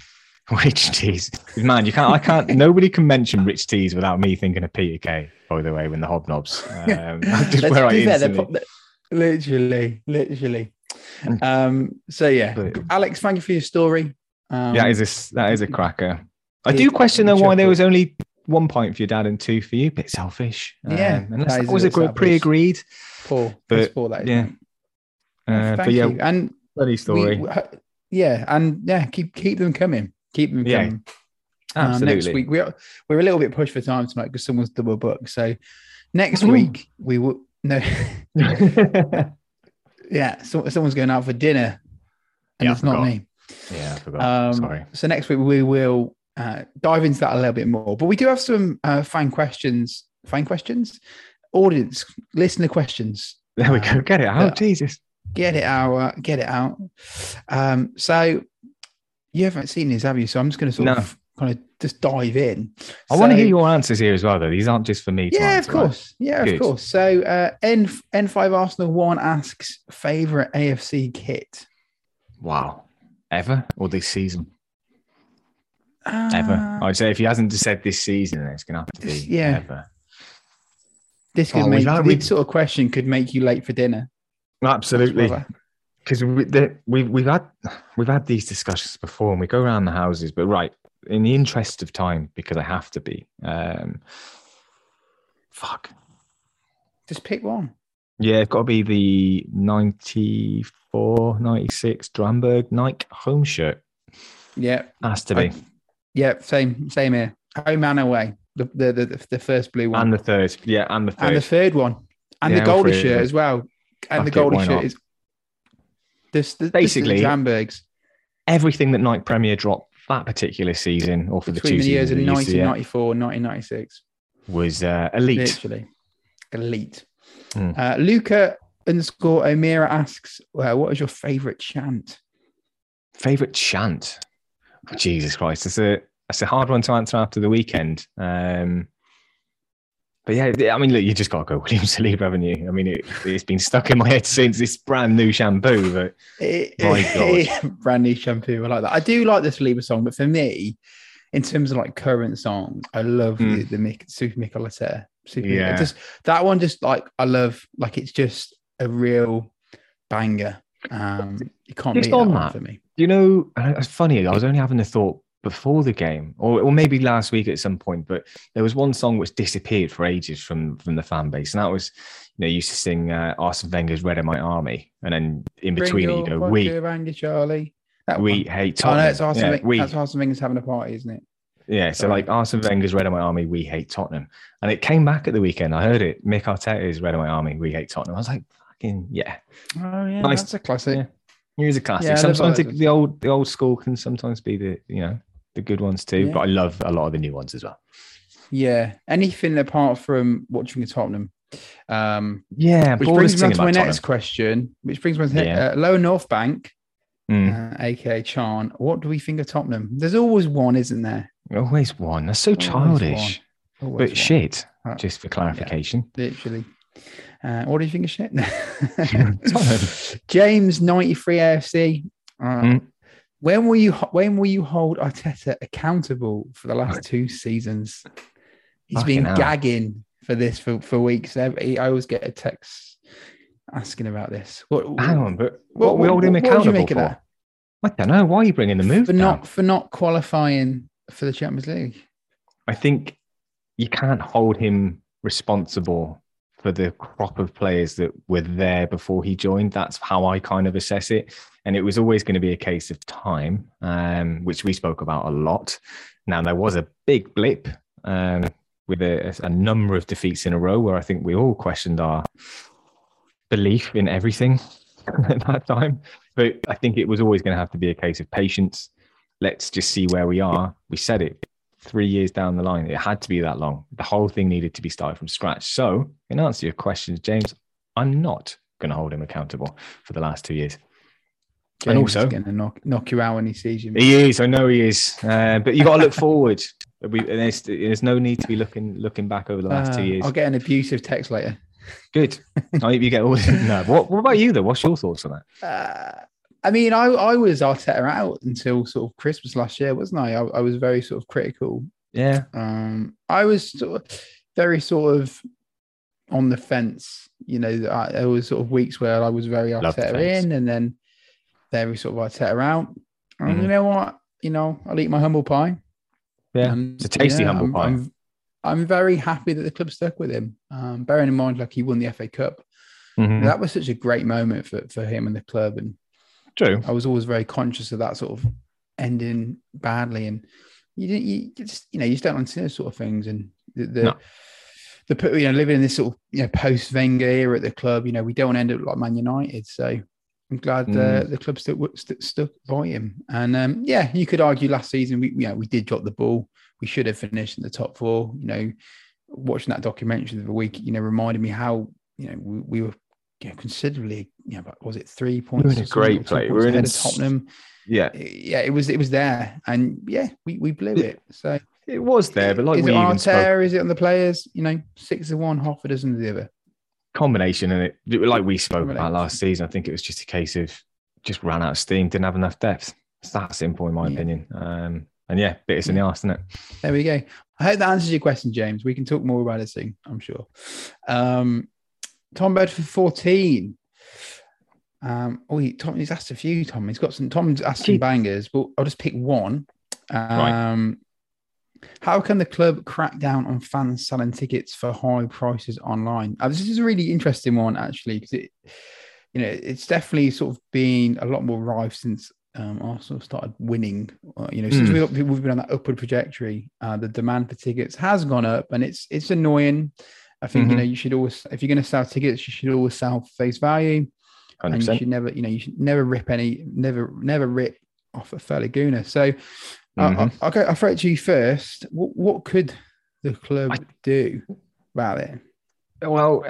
Rich teas, man. You can't. I can't. nobody can mention rich teas without me thinking of Peter Kay. By the way, when the hobnobs, um, just where I fair, pro- literally, literally. Um, so yeah, But- Alex, thank you for your story. Um, yeah, is this that is a cracker. I do question though why there was only one point for your dad and two for you. Bit selfish. Yeah, um, unless that that a was it pre-agreed. Paul, but, Paul, that yeah. Uh, Thank but yeah, you. And funny story. we- yeah, and yeah, keep keep them coming. Keep them Yeah, coming. Absolutely. Um, next week we're we're a little bit pushed for time tonight because someone's double booked. So next Mhm. week we will no yeah, so, someone's going out for dinner, and Yeah, it's not me. yeah, I forgot. Um, Sorry. So next week we will uh, dive into that a little bit more. But we do have some uh, fan questions, fan questions, audience listener questions. There we go. Get it out. yeah. Jesus. Get it out, uh, get it out. Um, so you haven't seen these, have you? So I'm just going to sort No. of kind of just dive in. I want to hear your answers here as well, though. These aren't just for me. to Yeah, of answer, right? course. Yeah, Good. of course. So uh, N N5 Arsenal one asks favorite AFC kit. Wow. Ever or this season? Uh, Ever. I'd say if he hasn't said this season, then it's going to have to be This- yeah. ever. This could Oh, make this sort of question could make you late for dinner. Absolutely. Because we, the- we've we've had we've had these discussions before, and we go around the houses. But right, in the interest of time, because I have to be. Um, fuck. Just pick one. Yeah, it's got to be the 94, 96 Dramberg Nike home shirt. Yeah, Has to be. I- yeah, same, same here. Home and away. The the the, the first blue one and the third. Yeah, and the third. and the third one, and Yeah, the Goldie shirt as well. And the why shirt is this, this Basically, the Drambergs Everything that Nike Premier dropped that particular season, or for the between two the years of seasons that used to, yeah, 1994 and 1996. was uh, elite. Literally, elite. Mm. Uh, Luca underscore O'Meara asks, uh, "What is your favorite chant?" Favorite chant? Oh, Jesus Christ, it's a that's a hard one to answer after the weekend. Um, but yeah, I mean, look, you just got to go William Saliba, haven't you? I mean, it, has been stuck in my head since this brand new shampoo. But it, my God, brand new shampoo. I like that. I do like the Saliba song, but for me, in terms of like current songs, I love mm. the, the Mick, Super Arteta. Super yeah. Just that one, just like I love, like it's just a real banger. Um, you can't just beat on that, that for me. You know, it's funny. I was only having a thought before the game, or, or maybe last week at some point, but there was one song which disappeared for ages from from the fan base, and that was, you know, used to sing uh, Arsene Wenger's "Red in My Army," and then in between it, you go, "We, you, Charlie." That we one. hate Tottenham. Oh, no, it's Arsene, yeah, we, that's Arsene Wenger's having a party, isn't it? Yeah, so like Arsene Wenger's Red of My Army, we hate Tottenham, and it came back at the weekend. I heard it. Mick Arteta's Red of My Army, we hate Tottenham. I was like, fucking yeah. Oh yeah, nice. that's a classic. Yeah. It is a classic. Yeah, sometimes the old the old school can sometimes be the you know the good ones too. Yeah. But I love a lot of the new ones as well. Yeah. Anything apart from watching the Tottenham. Um, yeah. Which brings me on to my Tottenham. next question, which brings me to yeah. uh, Lower North Bank, mm. uh, aka Chan. What do we think of Tottenham? There's always one, isn't there? Always one. That's so always childish. But one. shit, uh, just for clarification. Yeah, literally. Uh, what do you think of shit? James 93 AFC. Uh, mm. When will you when will you hold Arteta accountable for the last two seasons? He's Fucking been hell. gagging for this for, for weeks. I always get a text asking about this. What, Hang on, but what, what we hold him accountable for? I don't know. Why are you bringing the move for down? not for not qualifying for the Champions League? I think you can't hold him responsible for the crop of players that were there before he joined. That's how I kind of assess it. And it was always going to be a case of time, um, which we spoke about a lot. Now, there was a big blip um, with a, a, number of defeats in a row where I think we all questioned our belief in everything at that time. But I think it was always going to have to be a case of patience. Let's just see where we are. We said it three years down the line. It had to be that long. The whole thing needed to be started from scratch. So, in answer to your questions, James, I'm not going to hold him accountable for the last two years. James and also, going to knock, knock you out when he sees you. He is. I know he is. Uh, but you've got to look forward. We, there's, there's, no need to be looking looking back over the last uh, two years. I'll get an abusive text later. Good. I hope you get all. no. What, what about you though? What's your thoughts on that? Uh, I mean, I, I was Arteta out until sort of Christmas last year, wasn't I? I, I was very sort of critical. Yeah. Um, I was sort of very sort of on the fence. You know, I, there was sort of weeks where I was very Arteta in, and then very sort of Arteta out. And mm-hmm. you know what? You know, I'll eat my humble pie. Yeah, it's a tasty yeah, humble I'm, pie. I'm, I'm, very happy that the club stuck with him. Um, bearing in mind, like he won the FA Cup. Mm-hmm. That was such a great moment for, for him and the club, and True. I was always very conscious of that sort of ending badly, and you didn't, you just you know you just don't understand those sort of things, and the, the no. the you know living in this sort of you know post Wenger era at the club, you know we don't want to end up like Man United, so. I'm glad uh, mm. the club stuck, stuck, stuck by him, and um, yeah, you could argue last season we yeah we did drop the ball. We should have finished in the top four. You know, watching that documentary of the week, you know, reminded me how you know we, we were you know, considerably, you know, was it three points? We are in a great play. We are in Tottenham. Yeah, yeah, it was it was there, and yeah, we, we blew it. So it was there, but like is we it on even spoke... is it on the players? You know, six of one, half a dozen of the other. Combination, and it like we spoke about last season. I think it was just a case of just ran out of steam, didn't have enough depth. It's that simple, in my yeah. opinion. Um, and yeah, bit us in the arse, isn't it? There we go. I hope that answers your question, James. We can talk more about it soon, I'm sure. Um, Tom Bedford 14. Um, oh, he, Tom, he's asked a few, Tom. He's got some, Tom's asked some bangers, but I'll just pick one. Um, right. How can the club crack down on fans selling tickets for high prices online? Uh, this is a really interesting one, actually, because it, you know, it's definitely sort of been a lot more rife since um, Arsenal started winning. Uh, you know, since mm. we've, we've been on that upward trajectory, uh, the demand for tickets has gone up, and it's it's annoying. I think mm-hmm. you know you should always, if you're going to sell tickets, you should always sell face value, 100%. and you should never, you know, you should never rip any, never, never rip off a fairly gooner. So, mm-hmm. I, will I'll throw it to you first. What, what could the club I, do about it? Well,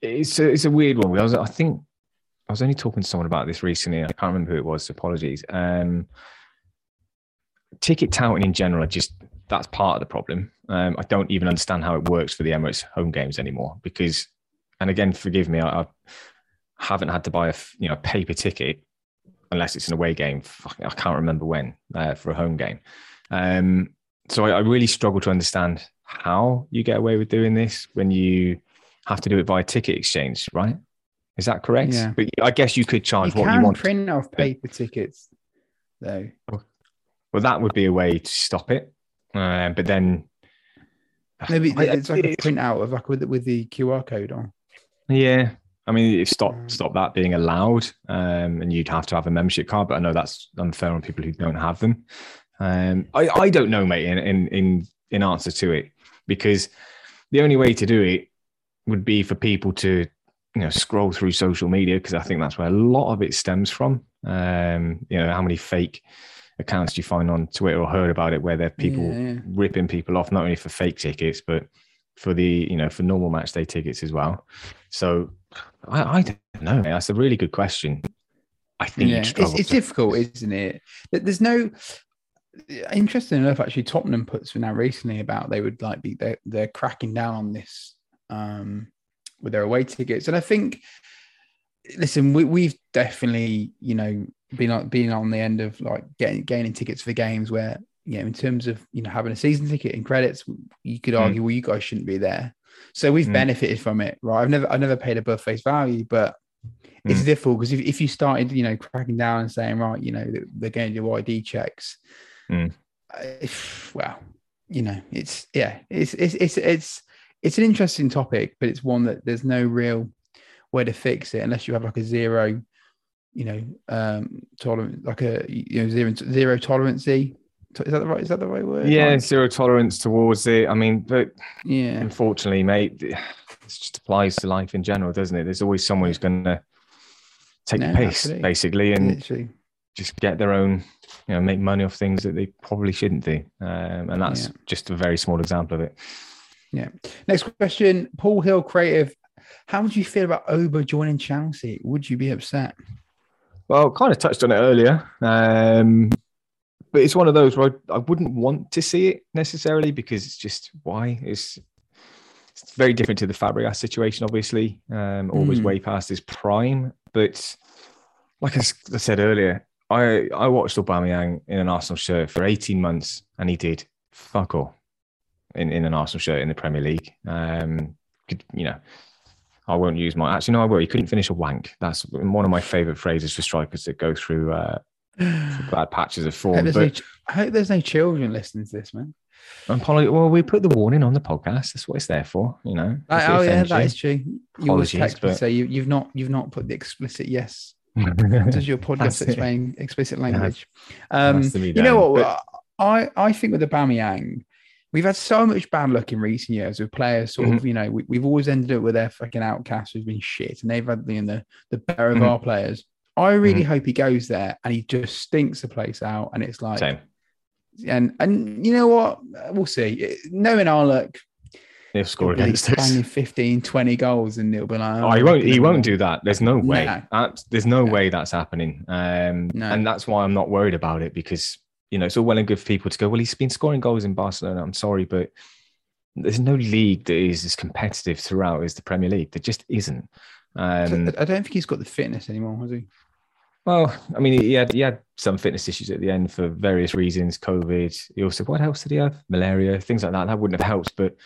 it's a, it's a weird one. I was, I think, I was only talking to someone about this recently. I can't remember who it was. So apologies. Um, ticket touting in general, I just that's part of the problem. Um, I don't even understand how it works for the Emirates home games anymore because, and again, forgive me, I, I haven't had to buy a you know a paper ticket unless it's an away game. I can't remember when uh, for a home game. Um, so I, I, really struggle to understand how you get away with doing this when you have to do it via ticket exchange, right? Is that correct? Yeah. But I guess you could charge you what you want. print off paper tickets, though. Well, that would be a way to stop it. Uh, but then maybe it's like a printout of like with with the QR code on. Yeah, I mean, stop mm. stop that being allowed, um, and you'd have to have a membership card. But I know that's unfair on people who don't have them. Um, I I don't know, mate. In in in in answer to it, because the only way to do it would be for people to you know scroll through social media because I think that's where a lot of it stems from. Um, you know, how many fake accounts do you find on Twitter or heard about it where there are people yeah, yeah. ripping people off not only for fake tickets but for the you know for normal match day tickets as well. So I, I don't know. That's a really good question. I think yeah, it's, it's difficult, isn't it? There's no interesting enough. Actually, Tottenham puts for now recently about they would like be they're, they're cracking down on this um, with their away tickets, and I think listen, we, we've definitely you know been on being on the end of like getting gaining tickets for games where you know in terms of you know having a season ticket and credits, you could argue mm. well you guys shouldn't be there. So we've mm. benefited from it, right? I've never, I've never paid above face value, but it's mm. difficult because if, if you started, you know, cracking down and saying, right, you know, they're going to do ID checks, mm. uh, well, you know, it's yeah, it's it's it's it's it's an interesting topic, but it's one that there's no real way to fix it unless you have like a zero, you know, um, tolerance, like a you know zero zero tolerancy is that the right? Is that the right word? Yeah, like, zero tolerance towards it. I mean, but yeah, unfortunately, mate, it just applies to life in general, doesn't it? There's always someone who's going to take no, the piss, absolutely. basically, and Literally. just get their own, you know, make money off things that they probably shouldn't do. Um, and that's yeah. just a very small example of it. Yeah. Next question, Paul Hill, creative. How would you feel about Oba joining Chelsea? Would you be upset? Well, kind of touched on it earlier. Um, but it's one of those where I, I, wouldn't want to see it necessarily because it's just why it's it's very different to the Fabregas situation, obviously. Um, always mm. way past his prime, but like I, I said earlier, I I watched Aubameyang in an Arsenal shirt for 18 months, and he did fuck all in, in an Arsenal shirt in the Premier League. Um, could, you know, I won't use my actually no, I will. He couldn't finish a wank. That's one of my favourite phrases for strikers that go through uh, bad patches of form. I hope, but, no, I hope there's no children listening to this, man. And Apology. Well, we put the warning on the podcast. That's what it's there for, you know. oh yeah, that is true. You always text but... me say you, have not you've not put the explicit yes. Does your podcast explain it. explicit language? Um, you know what? But... I I think with the Aubameyang, we've had so much bad luck in recent years with players. Sort mm-hmm. of, you know, we, have always ended up with their fucking outcasts who've been shit, and they've had the the, the better of mm-hmm. our players. I really mm-hmm. hope he goes there and he just stinks the place out. And it's like, Same. and and you know what? We'll see. Knowing our luck, he'll score against us. 15, 20 goals, and it'll be like, oh, oh he won't. He won't do that. There's no way. That, there's no, no, way that's happening. Um, no. and that's why I'm not worried about it because you know it's all well and good for people to go. Well, he's been scoring goals in Barcelona. I'm sorry, but there's no league that is as competitive throughout as the Premier League. There just isn't. Um, I don't think he's got the fitness anymore, has he? Well, I mean, he had he had some fitness issues at the end for various reasons. COVID. He also what else did he have? Malaria, things like that. That wouldn't have helped, but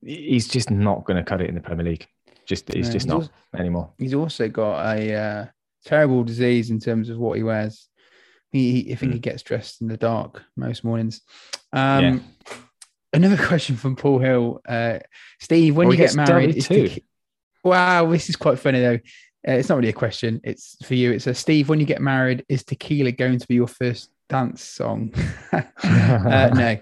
he's just not going to cut it in the Premier League. Just he's no, just he's not also, anymore. He's also got a uh, terrible disease in terms of what he wears. He, he I think mm. he gets dressed in the dark most mornings. Um, yeah. Another question from Paul Hill, uh, Steve. When you get married, the, wow, this is quite funny though. Uh, it's not really a question. It's for you. It's a Steve. When you get married, is tequila going to be your first dance song? uh, no. no.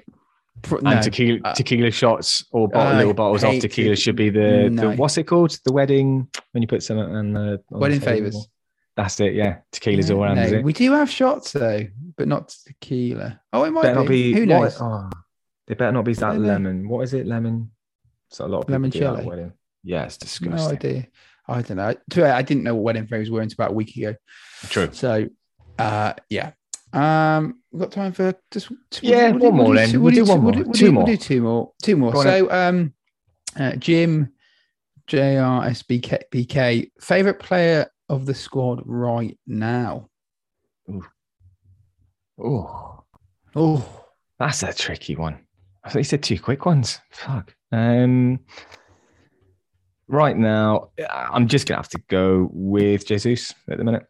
And tequila, uh, tequila shots or bottle, little bottles of tequila should be the, no. the, what's it called? The wedding when you put some on the wedding favors. That's it. Yeah, tequila's yeah, all around. No. We do have shots though, but not tequila. Oh, it might better be. Who knows? What, oh, they better not be that lemon. What is it? Lemon. So a lot of lemon chili. Yeah, it's disgusting. No idea. I don't know. I didn't know what wedding favors were until about a week ago. True. So, uh, yeah. Um, we've got time for just two, yeah, one more. Then we'll do one more. Two more. We'll do two more. Two more. So, um, uh, Jim, JRSBK, BK, favorite player of the squad right now. Oh, oh, that's a tricky one. I thought you said two quick ones. Fuck. Um, right now, I'm just gonna have to go with Jesus at the minute.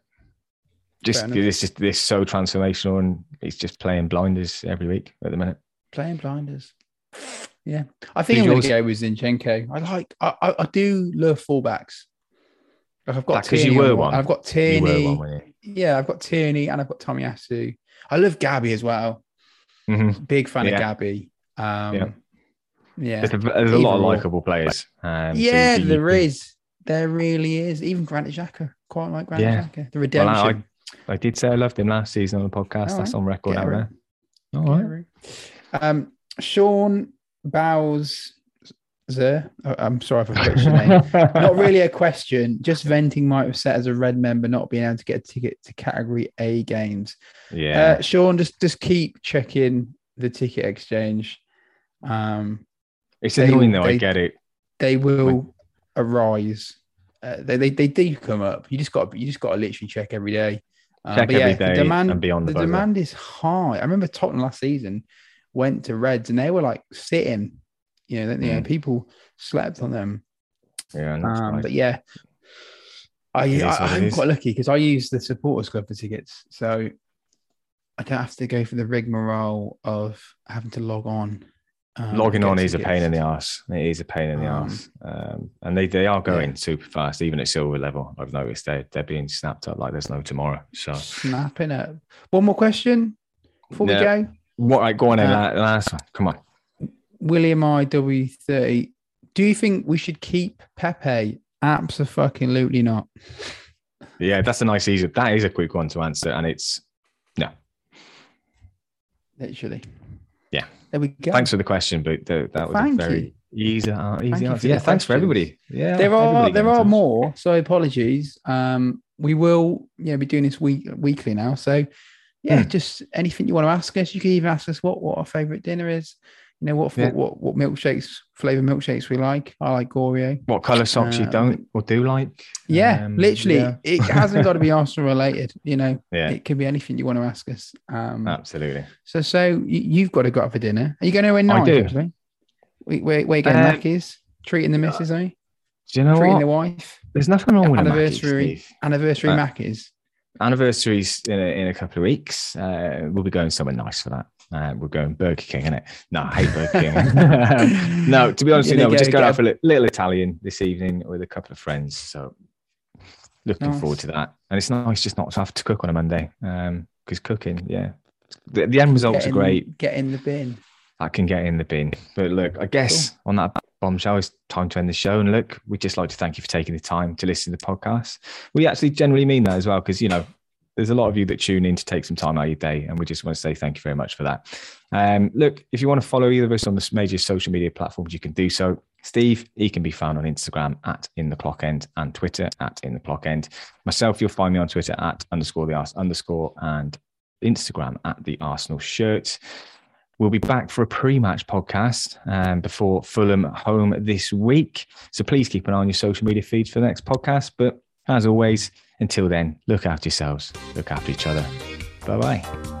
Just this is this so transformational, and he's just playing blinders every week at the minute. Playing blinders. Yeah, I think Who's I'm going to go with Zinchenko. I like, I, I, I do love fullbacks. Like I've got because you were one. I've got Tierney. One, yeah, I've got Tierney and I've got Tommy Tomiyasu. I love Gabby as well. Mm-hmm. Big fan yeah. of Gabby. Um, yeah. Yeah, there's a, there's a lot of likable players. Um, yeah, so there can... is. There really is. Even Granit Xhaka, quite like Granit yeah. Xhaka. The redemption. Well, I, I, did say I loved him last season on the podcast. That's on record out there. All right. Um, Sean Bows Zer. Oh, I'm sorry if I forgot your name. not really a question, just venting might have set as a red member not being able to get a ticket to category A games. Yeah. Uh, Sean, just just keep checking the ticket exchange. Um, it's they, annoying though, they, I get it. They will when... arise. Uh, they, they they do come up. You just got you just got to literally check every day. Um, check every yeah, day the demand, and beyond the, the demand is high. I remember Tottenham last season went to Reds and they were like sitting you know, mm. you know people slept on them. Yeah, um, but yeah, I, I am quite lucky because I use the supporters club for tickets, so I don't have to go for the rigmarole of having to log on. Um, Logging on is a pain in the ass. It is a pain in the um, ass, um, and they, they are going yeah. super fast, even at silver level. I've noticed they they're being snapped up like there's no tomorrow. So snapping up. One more question before we go. What? Right, go on in uh, last one. Come on. William IW30. Do you think we should keep Pepe? Absolutely not. Yeah, that's a nice easy. That is a quick one to answer, and it's no. Literally. Yeah. There we go. Thanks for the question, but that was Thank a very you. easy, uh, easy answer. Yeah, thanks for everybody. Yeah, there are there are more. So apologies. Um, we will yeah be doing this week weekly now. So yeah, hmm. just anything you want to ask us, you can even ask us what what our favorite dinner is. You know what, yeah. what, what milkshakes flavor milkshakes we like. I like Oreo. What color socks um, you don't or do like? Yeah, um, literally, yeah. it hasn't got to be Arsenal related. You know, yeah. it can be anything you want to ask us. Um, Absolutely. So, so you, have got to go out for dinner. Are you going anywhere nice? I do. Actually? Where, where, where you getting uh, Mackies? Treating the missus, are you? Do you know Treating what? the wife. There's nothing wrong with anniversary. Mackies, anniversary uh, Mackies. Anniversaries in a, in a couple of weeks. Uh, we'll be going somewhere nice for that. Uh, we're going Burger King, innit? No, I hate Burger King. no, to be honest, you know, we're just going out for a little Italian this evening with a couple of friends. So looking nice. forward to that. And it's nice just not to have to cook on a Monday because um, cooking, yeah, the, the end results in, are great. Get in the bin. I can get in the bin. But look, I guess cool. on that bombshell, it's time to end the show. And look, we'd just like to thank you for taking the time to listen to the podcast. We actually generally mean that as well because, you know, there's a lot of you that tune in to take some time out of your day, and we just want to say thank you very much for that. Um, look, if you want to follow either of us on the major social media platforms, you can do so. Steve, he can be found on Instagram at in the clock end and Twitter at in the clock end. Myself, you'll find me on Twitter at underscore the arse underscore and Instagram at the Arsenal shirt. We'll be back for a pre-match podcast um, before Fulham home this week. So please keep an eye on your social media feeds for the next podcast. But as always, until then, look after yourselves, look after each other. Bye bye.